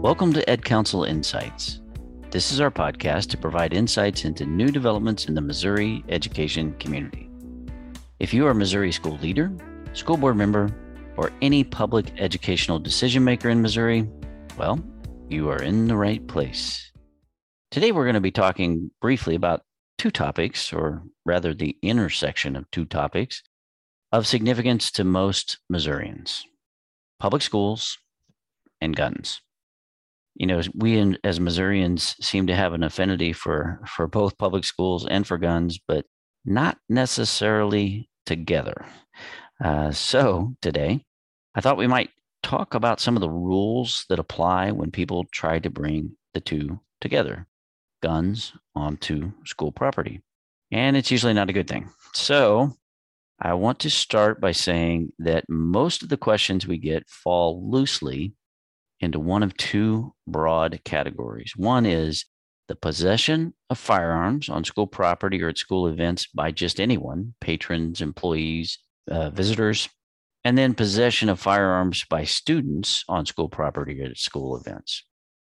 Welcome to EdCounsel Insights. This is our podcast to provide insights into new developments in the Missouri education community. If you are a Missouri school leader, school board member, or any public educational decision maker in Missouri, well, you are in the right place. Today, we're going to be talking briefly about two topics, or rather, the intersection of two topics of significance to most Missourians public schools and guns. You know, we as Missourians seem to have an affinity for, for both public schools and for guns, but not necessarily together. Uh, so today, I thought we might talk about some of the rules that apply when people try to bring the two together guns onto school property. And it's usually not a good thing. So I want to start by saying that most of the questions we get fall loosely into one of two broad categories. One is the possession of firearms on school property or at school events by just anyone, patrons, employees, uh, visitors, and then possession of firearms by students on school property or at school events.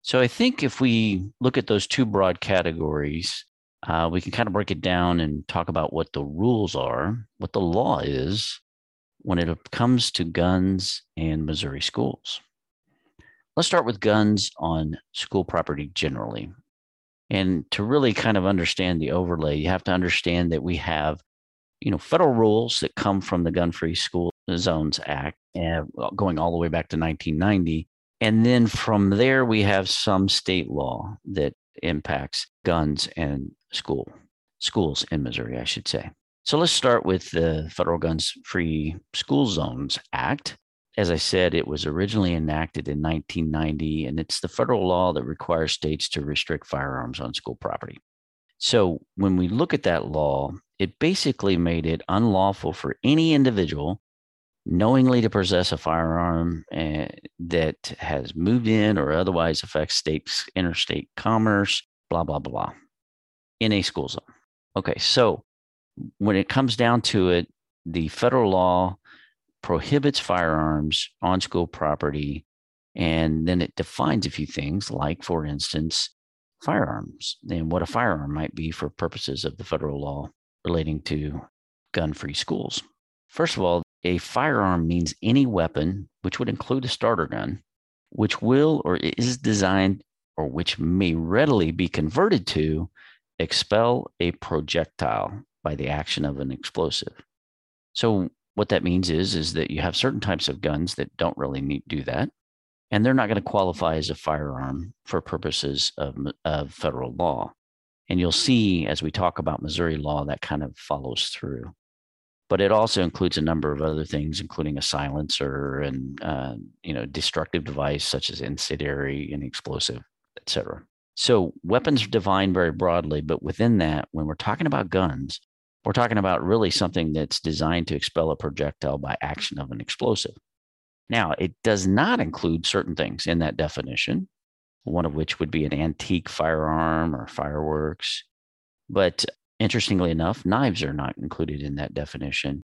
So I think if we look at those two broad categories, uh, we can kind of break it down and talk about what the rules are, what the law is when it comes to guns and Missouri schools. Let's start with guns on school property generally. And to really kind of understand the overlay, you have to understand that we have, you know, federal rules that come from the Gun Free School Zones Act, and going all the way back to 1990. And then from there, we have some state law that impacts guns and school schools in Missouri, I should say. So let's start with the Federal Guns Free School Zones Act. As I said, it was originally enacted in 1990, and it's the federal law that requires states to restrict firearms on school property. So when we look at that law, it basically made it unlawful for any individual knowingly to possess a firearm uh, that has moved in or otherwise affects state's interstate commerce, blah, blah, blah, in a school zone. Okay, so when it comes down to it, the federal law prohibits firearms on school property, and then it defines a few things, like, for instance, firearms and what a firearm might be for purposes of the federal law relating to gun free schools. First of all, a firearm means any weapon, which would include a starter gun, which will or is designed or which may readily be converted to expel a projectile by the action of an explosive. So what that means is is that you have certain types of guns that don't really need do that and they're not going to qualify as a firearm for purposes of, of federal law. And you'll see as we talk about Missouri law that kind of follows through but it also includes a number of other things, including a silencer and uh, you know destructive device such as incendiary and explosive, etc. So weapons are defined very broadly, but within that, when we're talking about guns, we're talking about really something that's designed to expel a projectile by action of an explosive. Now, it does not include certain things in that definition, one of which would be an antique firearm or fireworks. But Interestingly enough, knives are not included in that definition.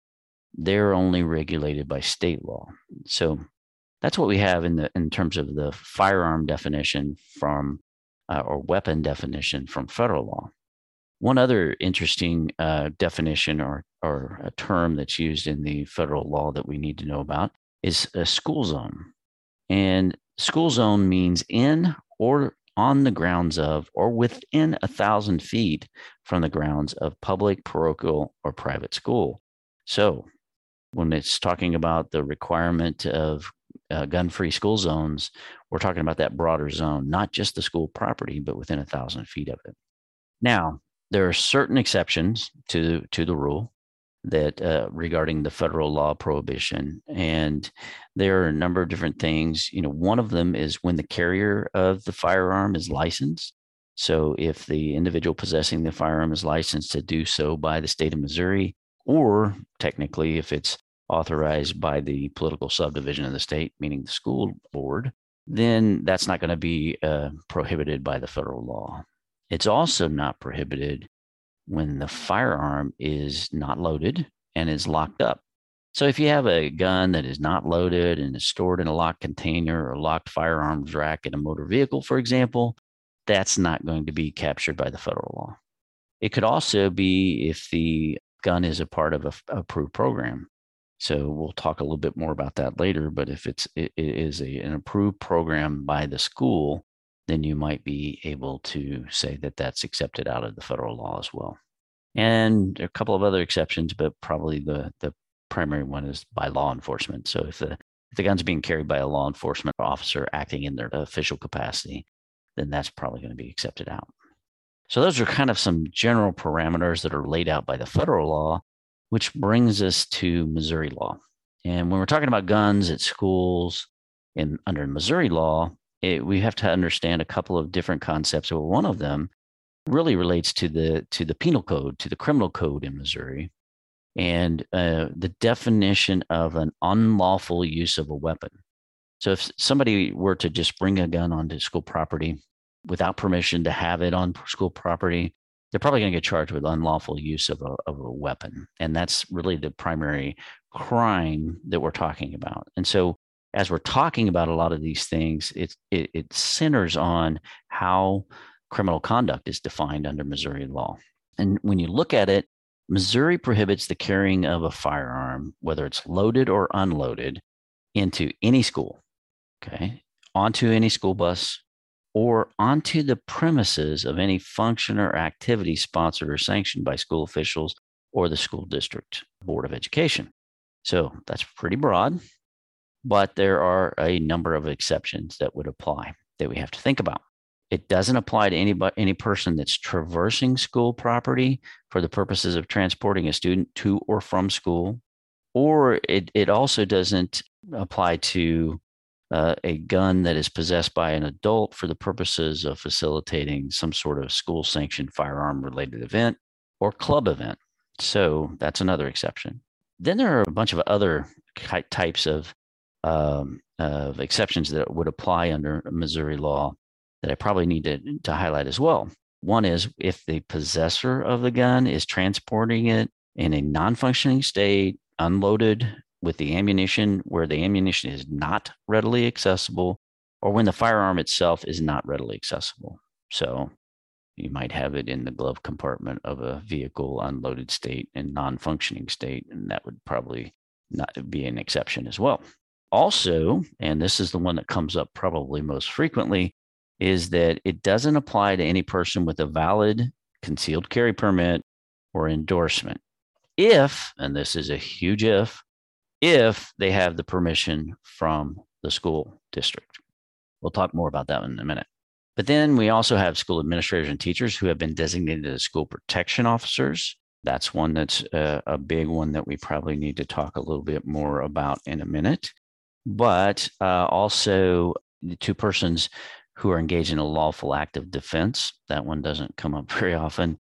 They're only regulated by state law. So that's what we have in the in terms of the firearm definition from uh, or weapon definition from federal law. One other interesting uh, definition or or a term that's used in the federal law that we need to know about is a school zone. And school zone means in or on the grounds of or within a thousand feet from the grounds of public, parochial, or private school. So, when it's talking about the requirement of uh, gun free school zones, we're talking about that broader zone, not just the school property, but within a thousand feet of it. Now, there are certain exceptions to, to the rule that uh, regarding the federal law prohibition and there are a number of different things. You know one of them is when the carrier of the firearm is licensed. So if the individual possessing the firearm is licensed to do so by the state of missouri or technically if it's authorized by the political subdivision of the state meaning the school board then that's not going to be uh, prohibited by the federal law it's also not prohibited when the firearm is not loaded and is locked up. So if you have a gun that is not loaded and is stored in a locked container or locked firearms rack in a motor vehicle, for example, that's not going to be captured by the federal law. It could also be if the gun is a part of a approved program. So we'll talk a little bit more about that later. But if it's it is a, an approved program by the school, then you might be able to say that that's accepted out of the federal law as well. And a couple of other exceptions, but probably the the primary one is by law enforcement. So if the if the gun's being carried by a law enforcement officer acting in their official capacity, then that's probably going to be accepted out. So those are kind of some general parameters that are laid out by the federal law, which brings us to Missouri law. And when we're talking about guns at schools in under Missouri law, it, we have to understand a couple of different concepts. So one of them really relates to the to the penal code, to the criminal code in Missouri, and uh, the definition of an unlawful use of a weapon. So if somebody were to just bring a gun onto school property without permission to have it on school property, they're probably going to get charged with unlawful use of a, of a weapon. And that's really the primary crime that we're talking about. And so as we're talking about a lot of these things, it, it, it centers on how criminal conduct is defined under Missouri law. And when you look at it, Missouri prohibits the carrying of a firearm, whether it's loaded or unloaded, into any school, okay, onto any school bus, or onto the premises of any function or activity sponsored or sanctioned by school officials or the school district board of education. So that's pretty broad, but there are a number of exceptions that would apply that we have to think about. It doesn't apply to anybody, any person that's traversing school property for the purposes of transporting a student to or from school, or it, it also doesn't apply to uh, a gun that is possessed by an adult for the purposes of facilitating some sort of school sanctioned firearm related event or club event. So that's another exception. Then there are a bunch of other types of, um, of exceptions that would apply under Missouri law that I probably need to, to highlight as well. One is if the possessor of the gun is transporting it in a non functioning state, unloaded with the ammunition where the ammunition is not readily accessible or when the firearm itself is not readily accessible. So you might have it in the glove compartment of a vehicle, unloaded state and non functioning state, and that would probably not be an exception as well. Also, and this is the one that comes up probably most frequently, is that it doesn't apply to any person with a valid concealed carry permit or endorsement. If, and this is a huge if, if they have the permission from the school district. We'll talk more about that in a minute. But then we also have school administrators and teachers who have been designated as school protection officers. That's one that's a, a big one that we probably need to talk a little bit more about in a minute. But uh, also, the two persons who are engaged in a lawful act of defense. That one doesn't come up very often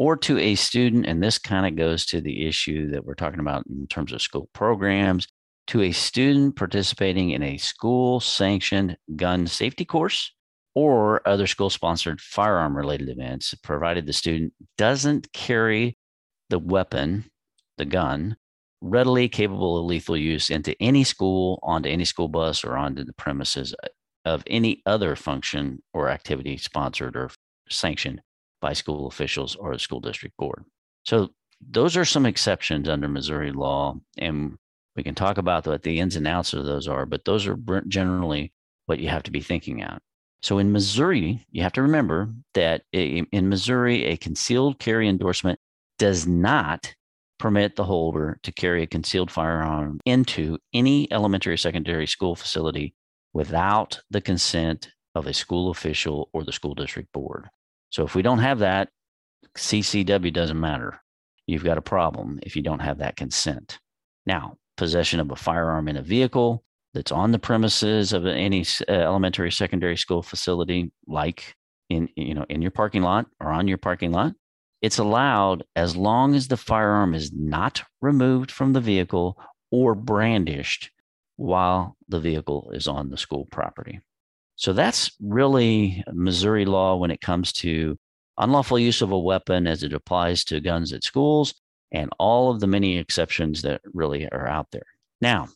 or to a student, and this kind of goes to the issue that we're talking about in terms of school programs, to a student participating in a school sanctioned gun safety course or other school sponsored firearm related events, provided the student doesn't carry the weapon, the gun, readily capable of lethal use into any school, onto any school bus, or onto the premises uh, of any other function or activity sponsored or sanctioned by school officials or the school district board. So those are some exceptions under Missouri law, and we can talk about what the ins and outs of those are, but those are generally what you have to be thinking out. So in Missouri, you have to remember that in Missouri, a concealed carry endorsement does not permit the holder to carry a concealed firearm into any elementary or secondary school facility without the consent of a school official or the school district board. So if we don't have that, CCW doesn't matter. You've got a problem if you don't have that consent. Now, possession of a firearm in a vehicle that's on the premises of any uh, elementary secondary school facility like in you know in your parking lot or on your parking lot it's allowed as long as the firearm is not removed from the vehicle or brandished while the vehicle is on the school property so that's really Missouri law when it comes to unlawful use of a weapon as it applies to guns at schools and all of the many exceptions that really are out there. Now,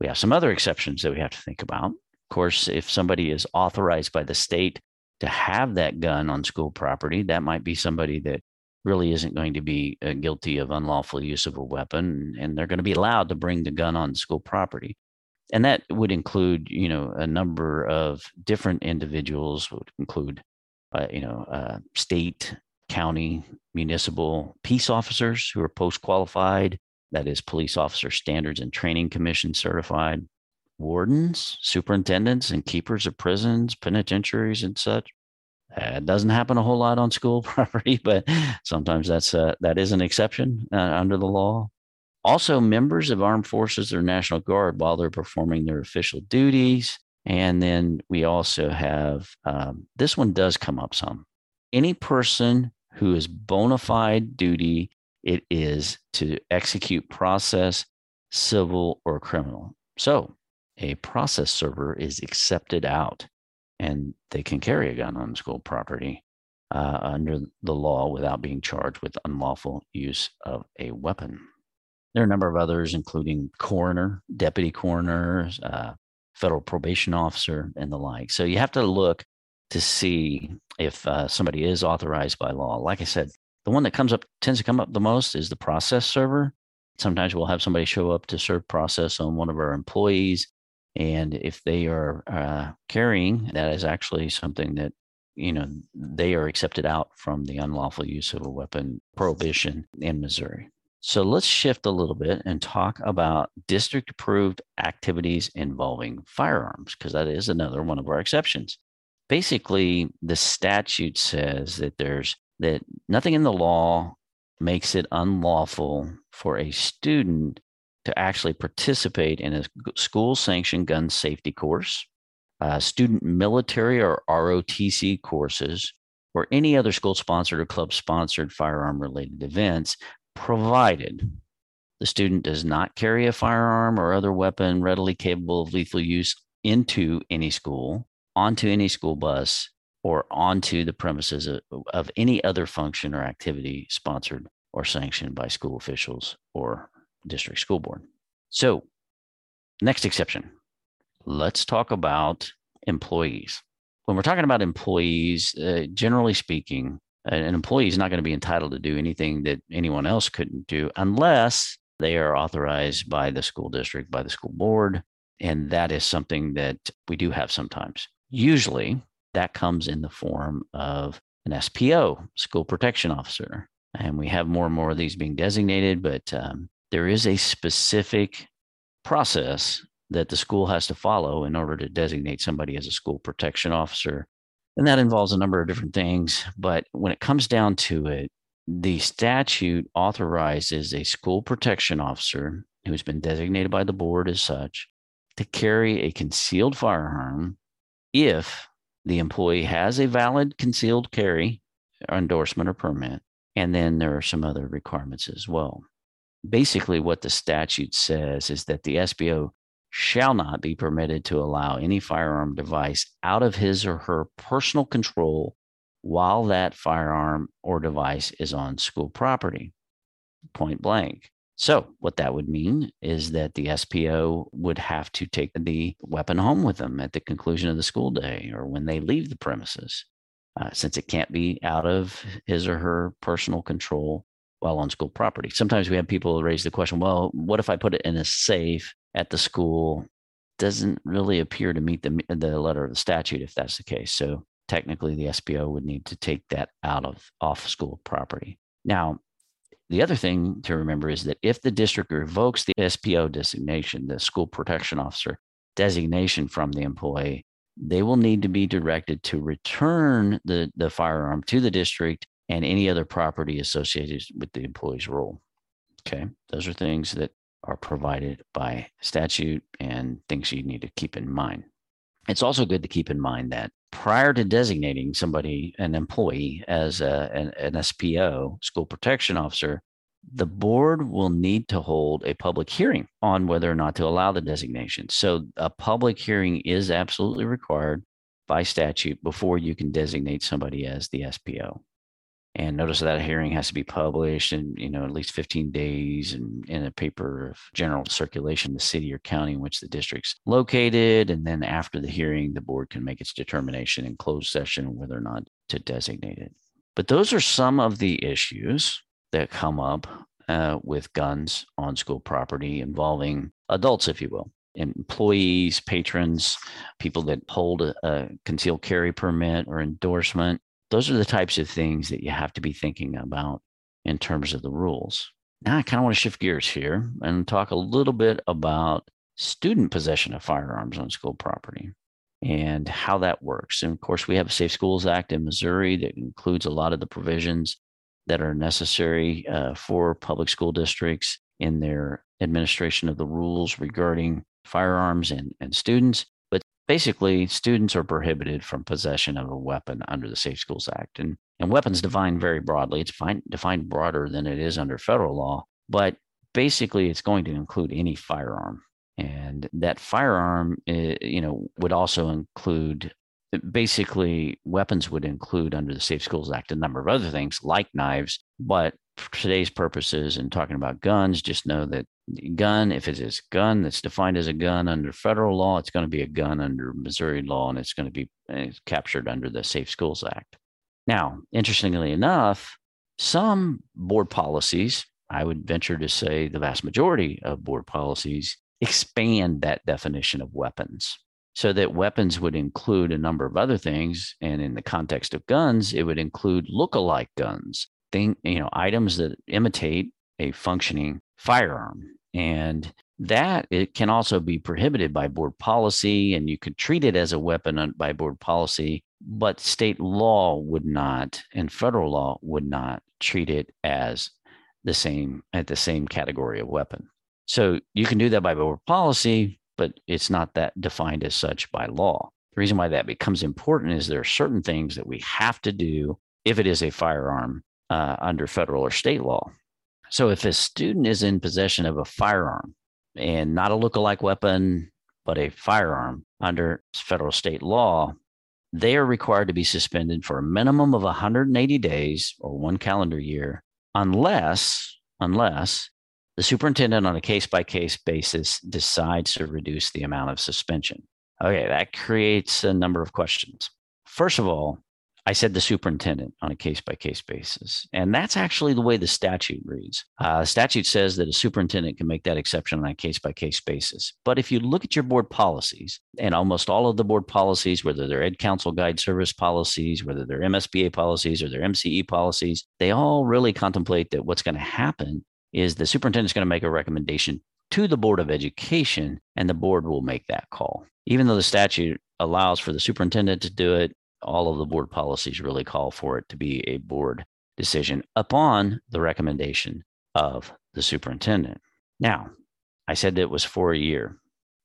we have some other exceptions that we have to think about. Of course, if somebody is authorized by the state to have that gun on school property, that might be somebody that really isn't going to be uh, guilty of unlawful use of a weapon, and they're going to be allowed to bring the gun on school property. And that would include, you know, a number of different individuals. Would include, uh, you know, uh, state, county, municipal peace officers who are post qualified, that is, police officer standards and training commission certified, wardens, superintendents, and keepers of prisons, penitentiaries, and such. Uh, it doesn't happen a whole lot on school property, but sometimes that's uh, that is an exception uh, under the law. Also, members of armed forces or National Guard while they're performing their official duties. And then we also have um, this one does come up some. Any person who is bona fide duty, it is to execute process, civil or criminal. So a process server is accepted out and they can carry a gun on school property uh, under the law without being charged with unlawful use of a weapon. There are a number of others, including coroner, deputy coroner, uh, federal probation officer, and the like. So you have to look to see if uh, somebody is authorized by law. Like I said, the one that comes up tends to come up the most is the process server. Sometimes we'll have somebody show up to serve process on one of our employees and if they are uh, carrying, that is actually something that, you know, they are accepted out from the unlawful use of a weapon prohibition in Missouri. So let's shift a little bit and talk about district approved activities involving firearms, because that is another one of our exceptions. Basically, the statute says that there's that nothing in the law makes it unlawful for a student to actually participate in a school sanctioned gun safety course, uh, student military or ROTC courses, or any other school sponsored or club sponsored firearm related events, provided the student does not carry a firearm or other weapon readily capable of lethal use into any school, onto any school bus, or onto the premises of, of any other function or activity sponsored or sanctioned by school officials or district school board. So, next exception. Let's talk about employees. When we're talking about employees, uh, generally speaking, an employee is not going to be entitled to do anything that anyone else couldn't do unless they are authorized by the school district, by the school board. And that is something that we do have sometimes. Usually, that comes in the form of an SPO, school protection officer. And we have more and more of these being designated, but um, there is a specific process that the school has to follow in order to designate somebody as a school protection officer. And that involves a number of different things. But when it comes down to it, the statute authorizes a school protection officer who's been designated by the board as such to carry a concealed firearm if the employee has a valid concealed carry endorsement or permit. And then there are some other requirements as well basically what the statute says is that the SPO shall not be permitted to allow any firearm device out of his or her personal control while that firearm or device is on school property, point blank. So, what that would mean is that the SPO would have to take the weapon home with them at the conclusion of the school day or when they leave the premises, uh, since it can't be out of his or her personal control while on school property. Sometimes we have people raise the question, well, what if I put it in a safe at the school? Doesn't really appear to meet the, the letter of the statute if that's the case. So technically the SPO would need to take that out of off school property. Now, the other thing to remember is that if the district revokes the SPO designation, the school protection officer designation from the employee, they will need to be directed to return the, the firearm to the district and any other property associated with the employee's role. Okay, those are things that are provided by statute and things you need to keep in mind. It's also good to keep in mind that prior to designating somebody, an employee, as a, an, an SPO, school protection officer, the board will need to hold a public hearing on whether or not to allow the designation. So, a public hearing is absolutely required by statute before you can designate somebody as the SPO. And notice that hearing has to be published in, you know, at least 15 days and in a paper of general circulation, the city or county in which the district's located. And then after the hearing, the board can make its determination in closed session whether or not to designate it. But those are some of the issues that come up uh, with guns on school property involving adults, if you will employees, patrons, people that hold a, a concealed carry permit or endorsement. Those are the types of things that you have to be thinking about in terms of the rules. Now, I kind of want to shift gears here and talk a little bit about student possession of firearms on school property and how that works. And of course, we have a Safe Schools Act in Missouri that includes a lot of the provisions that are necessary uh, for public school districts in their administration of the rules regarding firearms and, and students. Basically, students are prohibited from possession of a weapon under the Safe Schools Act. And, and weapons defined very broadly. It's defined, defined broader than it is under federal law. But basically, it's going to include any firearm. And that firearm, eh, you know, would also include basically weapons would include under the Safe Schools Act a number of other things like knives, but for today's purposes and talking about guns, just know that gun, if it is a gun that's defined as a gun under federal law, it's going to be a gun under Missouri law and it's going to be uh, captured under the Safe Schools Act. Now, interestingly enough, some board policies, I would venture to say the vast majority of board policies, expand that definition of weapons so that weapons would include a number of other things. And in the context of guns, it would include look-alike guns, thing, you know, items that imitate a functioning firearm. And that it can also be prohibited by board policy, and you could treat it as a weapon by board policy, but state law would not, and federal law would not treat it as the same at the same category of weapon. So you can do that by board policy, but it's not that defined as such by law. The reason why that becomes important is there are certain things that we have to do if it is a firearm uh, under federal or state law. So if a student is in possession of a firearm and not a look-alike weapon, but a firearm under federal state law, they are required to be suspended for a minimum of 180 days or one calendar year, unless unless the superintendent on a case by case basis decides to reduce the amount of suspension. Okay, that creates a number of questions. First of all, I said the superintendent on a case by case basis. And that's actually the way the statute reads. Uh, statute says that a superintendent can make that exception on a case by case basis. But if you look at your board policies, and almost all of the board policies, whether they're EdCounsel Guide Service policies, whether they're MSBA policies or they're MCE policies, they all really contemplate that what's going to happen is the superintendent's going to make a recommendation to the Board of Education, and the board will make that call. Even though the statute allows for the superintendent to do it, all of the board policies really call for it to be a board decision upon the recommendation of the superintendent. Now, I said that it was for a year.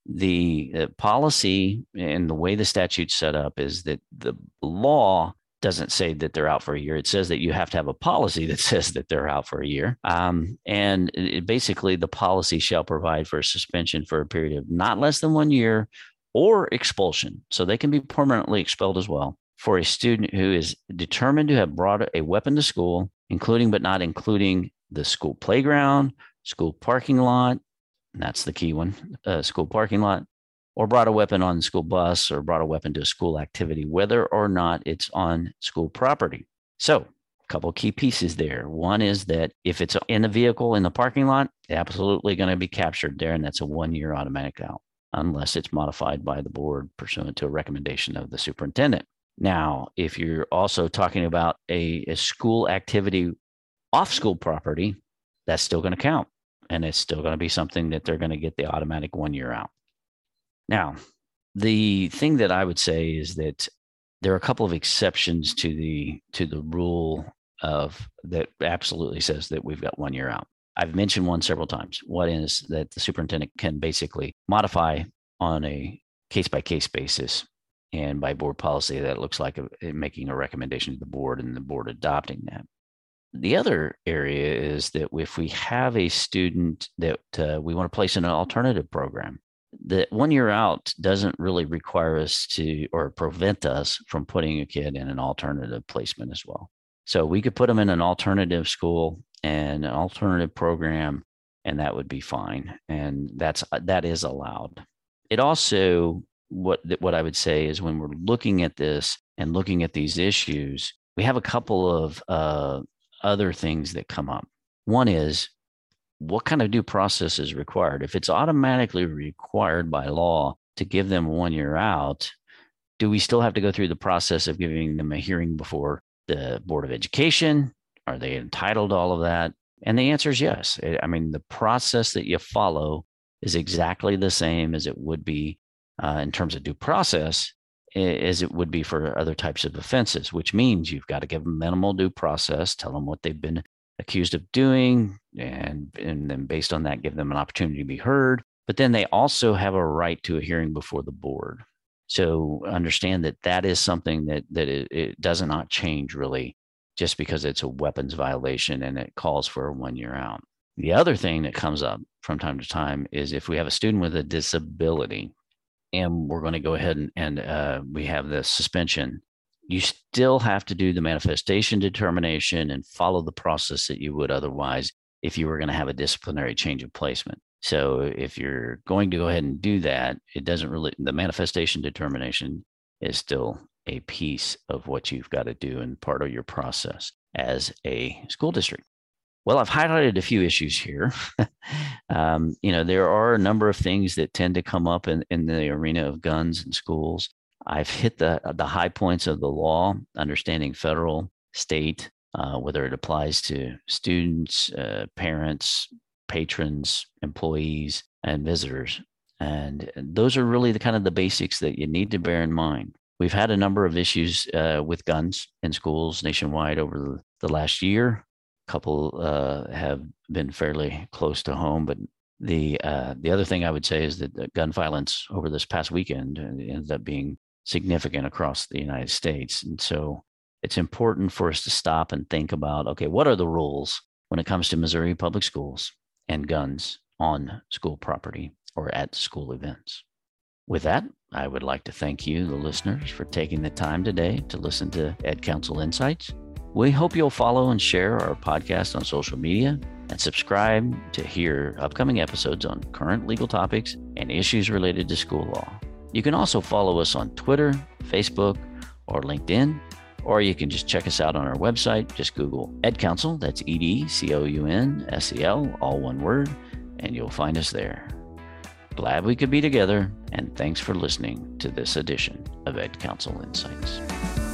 The uh, policy and the way the statute's set up is that the law doesn't say that they're out for a year. It says that you have to have a policy that says that they're out for a year. Um, and it, basically, the policy shall provide for a suspension for a period of not less than one year or expulsion. So they can be permanently expelled as well for a student who is determined to have brought a weapon to school, including but not including the school playground, school parking lot, that's the key one, uh, school parking lot, or brought a weapon on the school bus or brought a weapon to a school activity, whether or not it's on school property. So, a couple key pieces there. One is that if it's in the vehicle in the parking lot, absolutely going to be captured there, and that's a one year automatic out unless it's modified by the board pursuant to a recommendation of the superintendent. Now, if you're also talking about a, a school activity off school property, that's still going to count. And it's still going to be something that they're going to get the automatic one year out. Now, the thing that I would say is that there are a couple of exceptions to the to the rule of that absolutely says that we've got one year out. I've mentioned one several times. One is that the superintendent can basically modify on a case by case basis and by board policy that looks like a, making a recommendation to the board and the board adopting that the other area is that if we have a student that uh, we want to place in an alternative program that one year out doesn't really require us to or prevent us from putting a kid in an alternative placement as well. So we could put them in an alternative school and an alternative program, and that would be fine. And that's that is allowed. It also what what I would say is when we're looking at this and looking at these issues, we have a couple of uh, other things that come up. One is what kind of due process is required? If it's automatically required by law to give them one year out, do we still have to go through the process of giving them a hearing before the Board of Education? Are they entitled to all of that? And the answer is yes. I mean, the process that you follow is exactly the same as it would be uh, in terms of due process as it would be for other types of offenses, which means you've got to give them minimal due process, tell them what they've been accused of doing, and, and then based on that, give them an opportunity to be heard. But then they also have a right to a hearing before the board. So understand that that is something that that it, it does not change really just because it's a weapons violation and it calls for a one year out. The other thing that comes up from time to time is if we have a student with a disability and we're going to go ahead and, and uh, we have the suspension, you still have to do the manifestation determination and follow the process that you would otherwise if you were going to have a disciplinary change of placement. So if you're going to go ahead and do that, it doesn't really, the manifestation determination is still a piece of what you've got to do and part of your process as a school district. Well, I've highlighted a few issues here. um, you know, there are a number of things that tend to come up in, in the arena of guns and schools. I've hit the the high points of the law, understanding federal, state, uh, whether it applies to students, uh, parents, patrons, employees, and visitors. And those are really the kind of the basics that you need to bear in mind. We've had a number of issues uh, with guns in schools nationwide over the last year couple uh, have been fairly close to home. But the uh, the other thing I would say is that gun violence over this past weekend ended up being significant across the United States, and so it's important for us to stop and think about okay, what are the rules when it comes to Missouri public schools and guns on school property or at school events. With that, I would like to thank you, the listeners, for taking the time today to listen to EdCounsel Insights. We hope you'll follow and share our podcast on social media and subscribe to hear upcoming episodes on current legal topics and issues related to school law. You can also follow us on Twitter, Facebook, or LinkedIn, or you can just check us out on our website. Just Google EdCounsel, that's E D C O U N S E L, all one word, and you'll find us there. Glad we could be together, and thanks for listening to this edition of EdCounsel Insights.